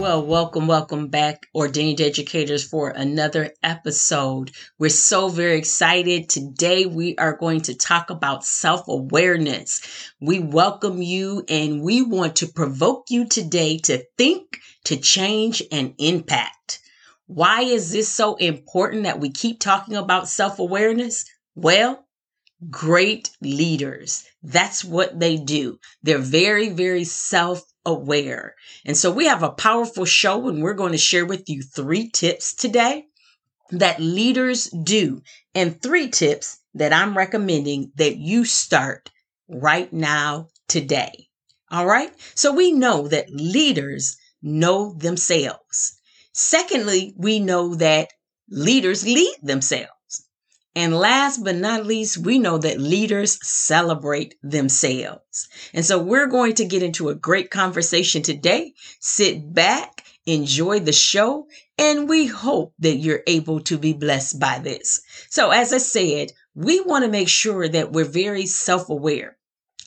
Well, welcome, welcome back, ordained educators, for another episode. We're so very excited. Today, we are going to talk about self awareness. We welcome you and we want to provoke you today to think, to change, and impact. Why is this so important that we keep talking about self awareness? Well, great leaders. That's what they do. They're very, very self aware. And so we have a powerful show and we're going to share with you three tips today that leaders do and three tips that I'm recommending that you start right now today. All right. So we know that leaders know themselves. Secondly, we know that leaders lead themselves. And last but not least, we know that leaders celebrate themselves. And so we're going to get into a great conversation today. Sit back, enjoy the show, and we hope that you're able to be blessed by this. So as I said, we want to make sure that we're very self-aware.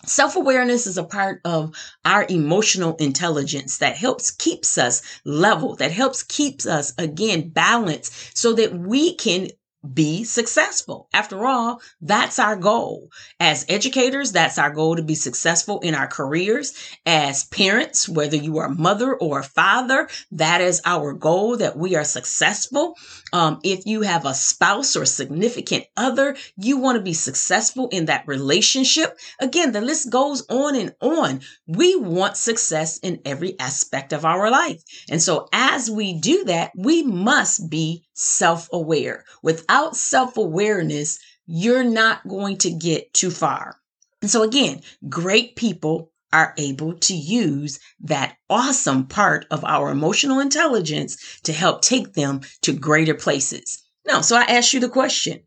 Self awareness is a part of our emotional intelligence that helps keeps us level, that helps keeps us again balanced so that we can be successful. After all, that's our goal. As educators, that's our goal to be successful in our careers. As parents, whether you are a mother or a father, that is our goal that we are successful. Um, if you have a spouse or significant other, you want to be successful in that relationship. Again, the list goes on and on. We want success in every aspect of our life. And so as we do that, we must be self aware. Without self awareness, you're not going to get too far. And so again, great people are able to use that awesome part of our emotional intelligence to help take them to greater places. Now, so I ask you the question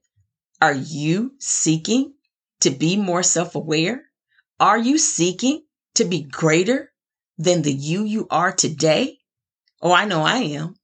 Are you seeking to be more self aware? Are you seeking to be greater than the you you are today? Oh, I know I am.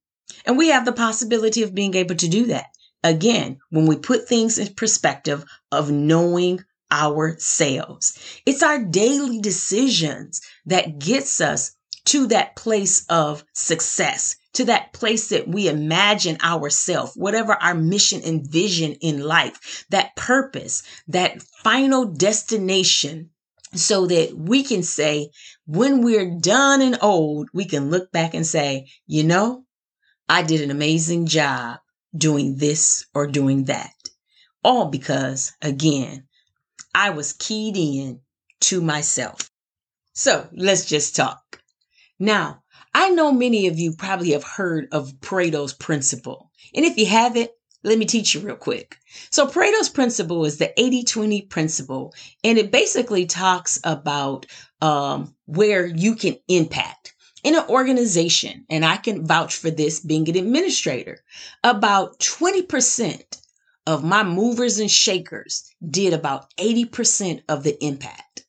And we have the possibility of being able to do that. Again, when we put things in perspective of knowing ourselves. It's our daily decisions that gets us to that place of success, to that place that we imagine ourselves, whatever our mission and vision in life, that purpose, that final destination so that we can say, when we're done and old, we can look back and say, you know, I did an amazing job doing this or doing that. All because, again, I was keyed in to myself. So let's just talk. Now, I know many of you probably have heard of Pareto's principle. And if you haven't, let me teach you real quick. So Pareto's principle is the 80-20 principle, and it basically talks about um, where you can impact in an organization, and I can vouch for this being an administrator, about 20% of my movers and shakers did about 80% of the impact.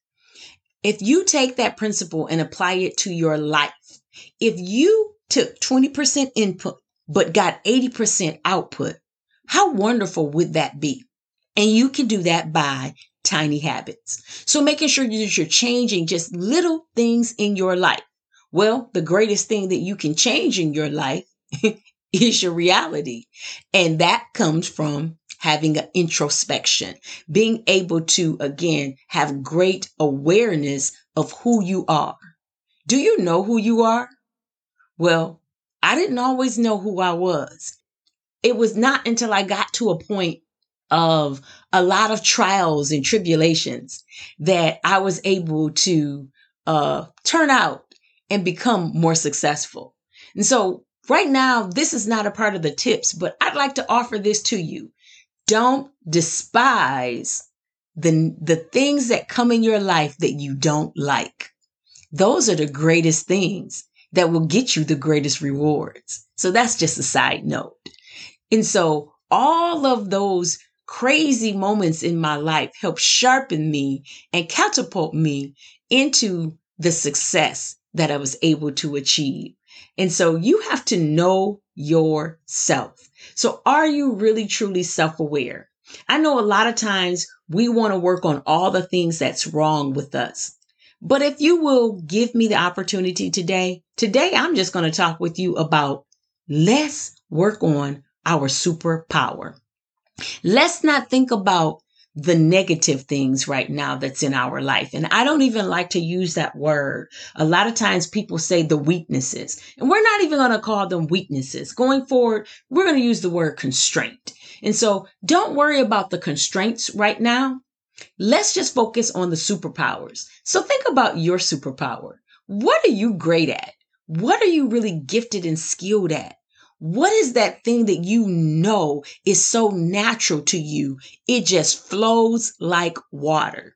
If you take that principle and apply it to your life, if you took 20% input but got 80% output, how wonderful would that be? And you can do that by tiny habits. So making sure that you're changing just little things in your life. Well, the greatest thing that you can change in your life is your reality. And that comes from having an introspection, being able to, again, have great awareness of who you are. Do you know who you are? Well, I didn't always know who I was. It was not until I got to a point of a lot of trials and tribulations that I was able to uh, turn out and become more successful. And so right now, this is not a part of the tips, but I'd like to offer this to you. Don't despise the, the things that come in your life that you don't like. Those are the greatest things that will get you the greatest rewards. So that's just a side note. And so all of those crazy moments in my life helped sharpen me and catapult me into the success that I was able to achieve. And so you have to know yourself. So are you really truly self aware? I know a lot of times we want to work on all the things that's wrong with us. But if you will give me the opportunity today, today I'm just going to talk with you about let's work on our superpower. Let's not think about the negative things right now that's in our life. And I don't even like to use that word. A lot of times people say the weaknesses, and we're not even going to call them weaknesses. Going forward, we're going to use the word constraint. And so don't worry about the constraints right now. Let's just focus on the superpowers. So think about your superpower. What are you great at? What are you really gifted and skilled at? What is that thing that you know is so natural to you? It just flows like water.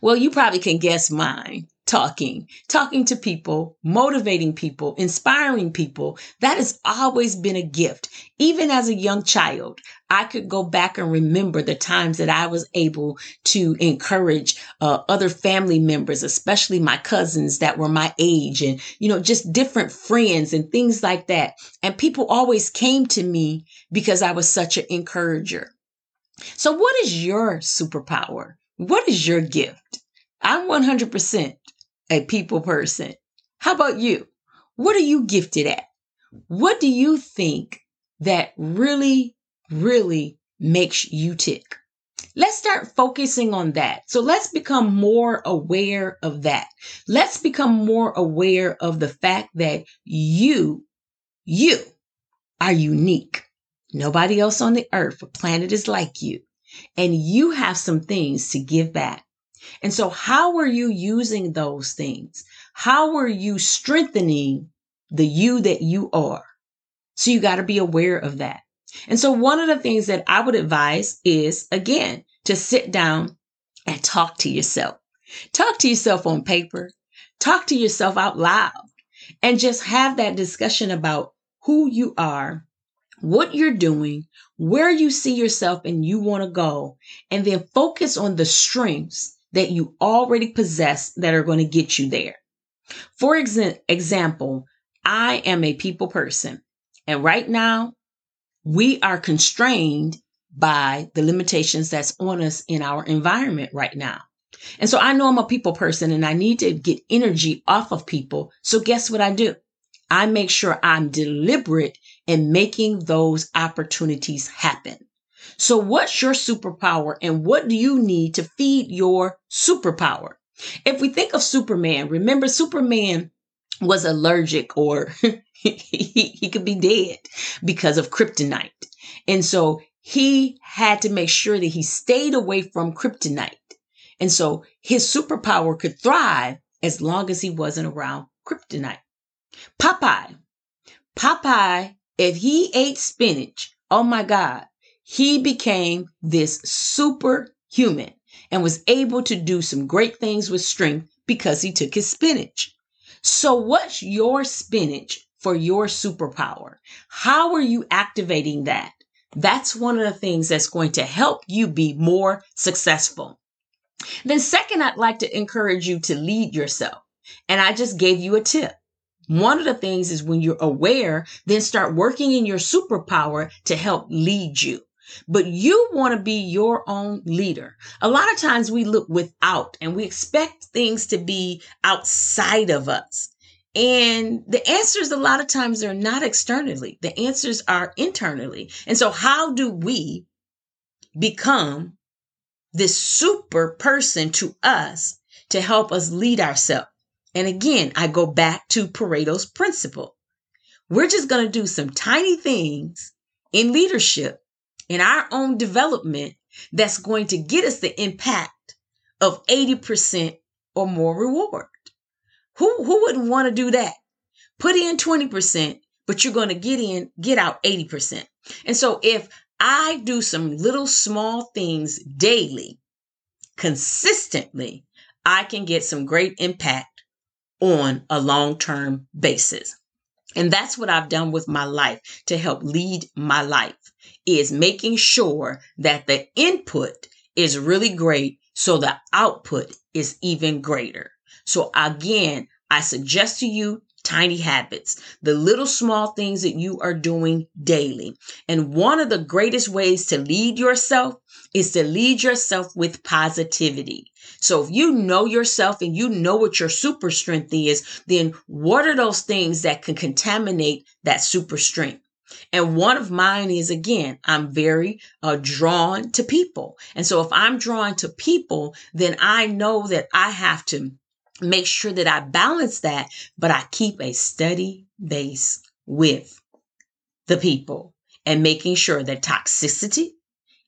Well, you probably can guess mine talking, talking to people, motivating people, inspiring people. That has always been a gift. Even as a young child, I could go back and remember the times that I was able to encourage uh, other family members, especially my cousins that were my age and, you know, just different friends and things like that. And people always came to me because I was such an encourager. So what is your superpower? What is your gift? I'm 100% a people person. How about you? What are you gifted at? What do you think that really, really makes you tick? Let's start focusing on that. So let's become more aware of that. Let's become more aware of the fact that you, you are unique. Nobody else on the earth or planet is like you. And you have some things to give back. And so, how are you using those things? How are you strengthening the you that you are? So, you got to be aware of that. And so, one of the things that I would advise is again, to sit down and talk to yourself. Talk to yourself on paper, talk to yourself out loud, and just have that discussion about who you are, what you're doing, where you see yourself and you want to go, and then focus on the strengths that you already possess that are going to get you there. For exa- example, I am a people person. And right now, we are constrained by the limitations that's on us in our environment right now. And so I know I'm a people person and I need to get energy off of people. So guess what I do? I make sure I'm deliberate in making those opportunities happen. So what's your superpower and what do you need to feed your superpower? If we think of Superman, remember Superman was allergic or he, he could be dead because of kryptonite. And so he had to make sure that he stayed away from kryptonite. And so his superpower could thrive as long as he wasn't around kryptonite. Popeye. Popeye, if he ate spinach, oh my God, he became this superhuman and was able to do some great things with strength because he took his spinach. So, what's your spinach for your superpower? How are you activating that? That's one of the things that's going to help you be more successful. Then, second, I'd like to encourage you to lead yourself. And I just gave you a tip. One of the things is when you're aware, then start working in your superpower to help lead you but you want to be your own leader. A lot of times we look without and we expect things to be outside of us. And the answers, a lot of times, are not externally, the answers are internally. And so, how do we become this super person to us to help us lead ourselves? And again, I go back to Pareto's principle. We're just going to do some tiny things in leadership in our own development that's going to get us the impact of 80% or more reward. Who, who wouldn't want to do that? Put in 20%, but you're going to get in, get out 80%. And so if I do some little small things daily, consistently, I can get some great impact on a long term basis. And that's what I've done with my life to help lead my life is making sure that the input is really great so the output is even greater. So again, I suggest to you tiny habits, the little small things that you are doing daily. And one of the greatest ways to lead yourself is to lead yourself with positivity. So if you know yourself and you know what your super strength is, then what are those things that can contaminate that super strength? And one of mine is again, I'm very uh, drawn to people. And so if I'm drawn to people, then I know that I have to make sure that I balance that, but I keep a steady base with the people and making sure that toxicity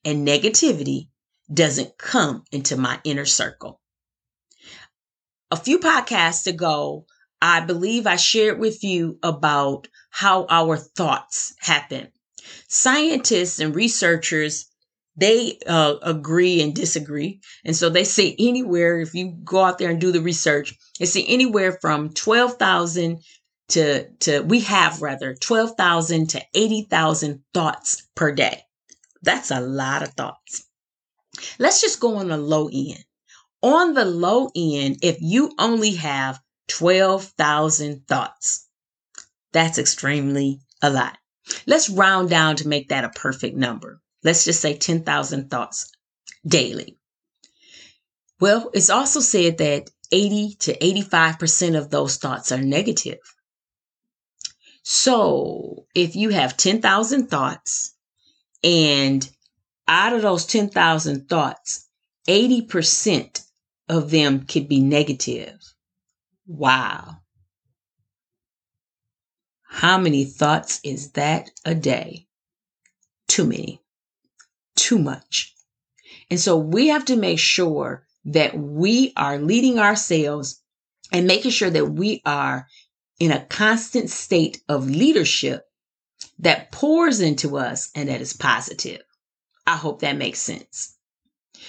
and negativity doesn't come into my inner circle. A few podcasts ago, I believe I shared with you about how our thoughts happen. Scientists and researchers they uh, agree and disagree. And so they say anywhere, if you go out there and do the research, they say anywhere from 12,000 to, to, we have rather 12,000 to 80,000 thoughts per day. That's a lot of thoughts. Let's just go on the low end. On the low end, if you only have 12,000 thoughts, that's extremely a lot. Let's round down to make that a perfect number let's just say 10,000 thoughts daily. Well, it's also said that 80 to 85% of those thoughts are negative. So if you have 10,000 thoughts and out of those 10,000 thoughts, 80% of them could be negative. Wow. How many thoughts is that a day? Too many too much. And so we have to make sure that we are leading ourselves and making sure that we are in a constant state of leadership that pours into us and that is positive. I hope that makes sense.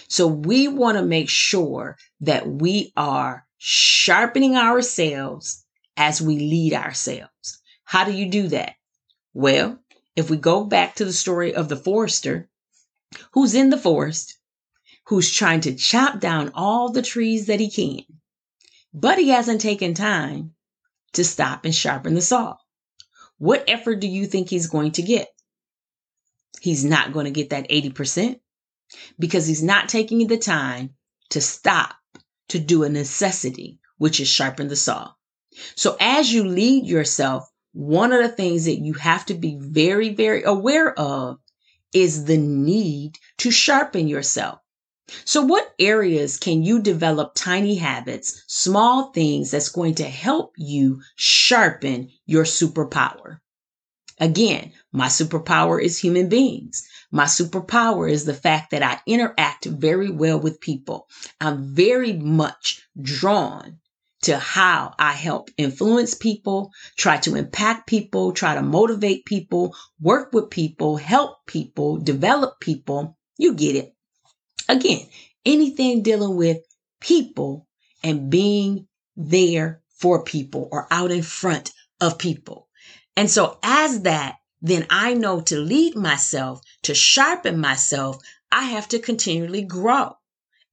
So we want to make sure that we are sharpening ourselves as we lead ourselves. How do you do that? Well, if we go back to the story of the forester, who's in the forest, who's trying to chop down all the trees that he can, but he hasn't taken time to stop and sharpen the saw. What effort do you think he's going to get? He's not going to get that 80% because he's not taking the time to stop to do a necessity, which is sharpen the saw. So as you lead yourself, one of the things that you have to be very, very aware of is the need to sharpen yourself. So, what areas can you develop tiny habits, small things that's going to help you sharpen your superpower? Again, my superpower is human beings. My superpower is the fact that I interact very well with people. I'm very much drawn to how I help influence people, try to impact people, try to motivate people, work with people, help people, develop people. You get it. Again, anything dealing with people and being there for people or out in front of people. And so as that, then I know to lead myself, to sharpen myself, I have to continually grow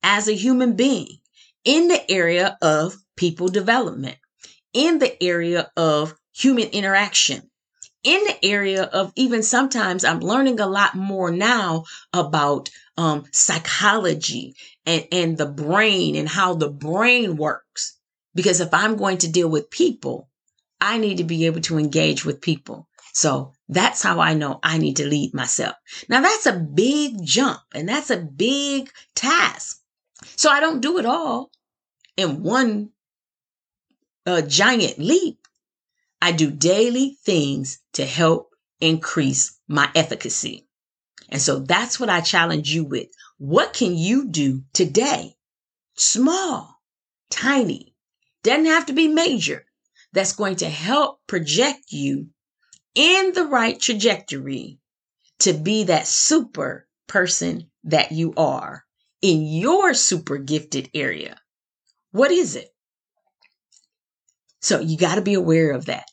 as a human being in the area of people development, in the area of human interaction, in the area of even sometimes I'm learning a lot more now about um, psychology and, and the brain and how the brain works. Because if I'm going to deal with people, I need to be able to engage with people. So that's how I know I need to lead myself. Now that's a big jump and that's a big task. So I don't do it all in one a giant leap. I do daily things to help increase my efficacy. And so that's what I challenge you with. What can you do today? Small, tiny, doesn't have to be major. That's going to help project you in the right trajectory to be that super person that you are in your super gifted area. What is it? So you got to be aware of that.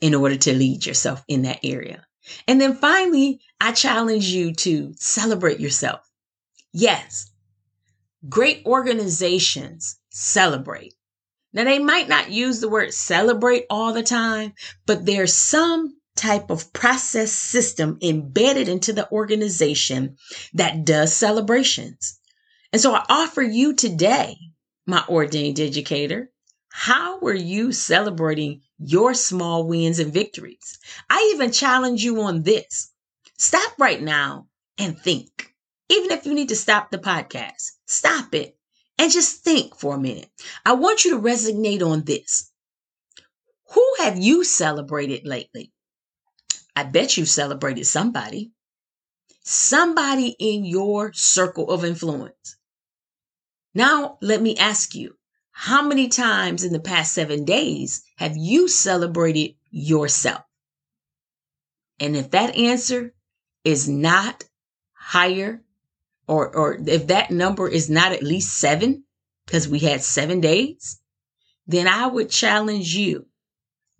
in order to lead yourself in that area. And then finally, I challenge you to celebrate yourself. Yes, great organizations celebrate. Now, they might not use the word celebrate all the time, but there's some type of process system embedded into the organization that does celebrations. And so I offer you today, my ordained educator, how were you celebrating your small wins and victories? I even challenge you on this. Stop right now and think. Even if you need to stop the podcast, stop it and just think for a minute. I want you to resonate on this. Who have you celebrated lately? I bet you celebrated somebody. Somebody in your circle of influence. Now, let me ask you how many times in the past seven days have you celebrated yourself? And if that answer is not higher or or if that number is not at least seven, because we had seven days, then I would challenge you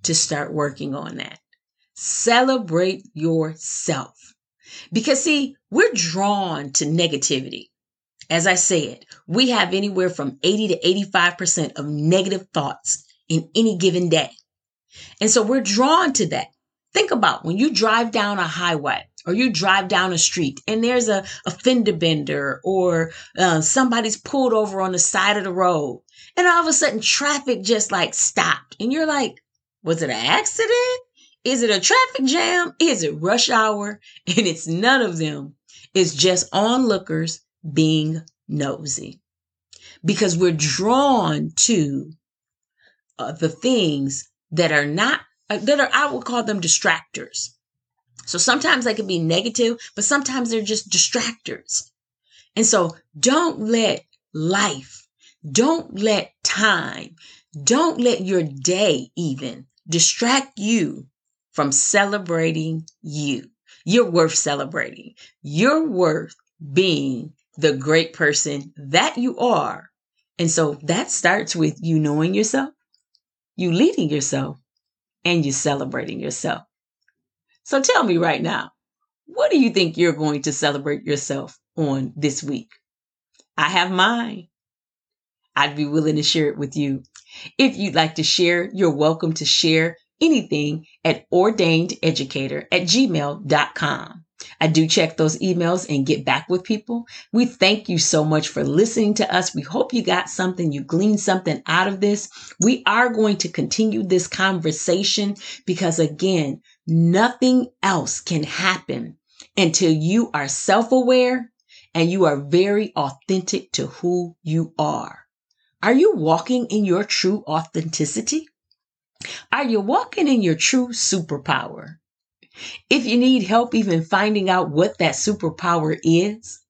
to start working on that. Celebrate yourself. Because see, we're drawn to negativity. As I said, we have anywhere from 80 to 85% of negative thoughts in any given day. And so we're drawn to that. Think about when you drive down a highway or you drive down a street and there's a, a fender bender or uh, somebody's pulled over on the side of the road and all of a sudden traffic just like stopped and you're like was it an accident? Is it a traffic jam? Is it rush hour? And it's none of them. It's just onlookers being nosy because we're drawn to uh, the things that are not uh, that are i would call them distractors so sometimes they can be negative, but sometimes they're just distractors. And so don't let life, don't let time, don't let your day even distract you from celebrating you. You're worth celebrating. You're worth being the great person that you are. And so that starts with you knowing yourself, you leading yourself, and you celebrating yourself. So tell me right now, what do you think you're going to celebrate yourself on this week? I have mine. I'd be willing to share it with you. If you'd like to share, you're welcome to share anything at ordainededucator at gmail.com. I do check those emails and get back with people. We thank you so much for listening to us. We hope you got something, you gleaned something out of this. We are going to continue this conversation because again, nothing else can happen until you are self aware and you are very authentic to who you are. Are you walking in your true authenticity? Are you walking in your true superpower? If you need help even finding out what that superpower is,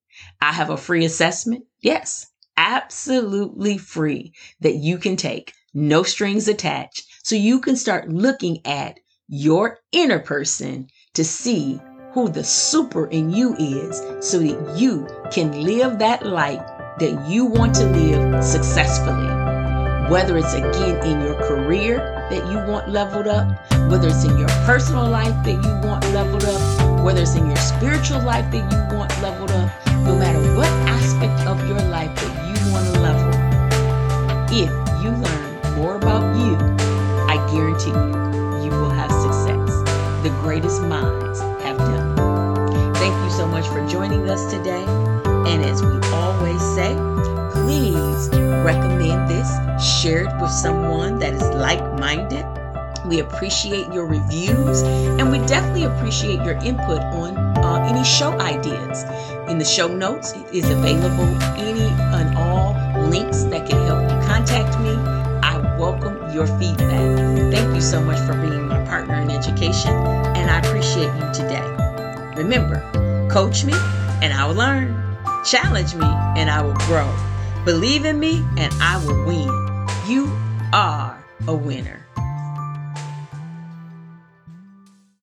I have a free assessment. Yes, absolutely free that you can take, no strings attached. So you can start looking at your inner person to see who the super in you is so that you can live that life that you want to live successfully. Whether it's again in your career, that you want leveled up, whether it's in your personal life that you want leveled up, whether it's in your spiritual life that you want leveled up, no matter what aspect of your life that you want to level, if you learn more about you, I guarantee you, The greatest minds have done. Thank you so much for joining us today. And as we always say, please recommend this, share it with someone that is like minded. We appreciate your reviews and we definitely appreciate your input on uh, any show ideas. In the show notes it is available any and all links that can help you contact me. Welcome your feedback. Thank you so much for being my partner in education and I appreciate you today. Remember, coach me and I will learn. Challenge me and I will grow. Believe in me and I will win. You are a winner.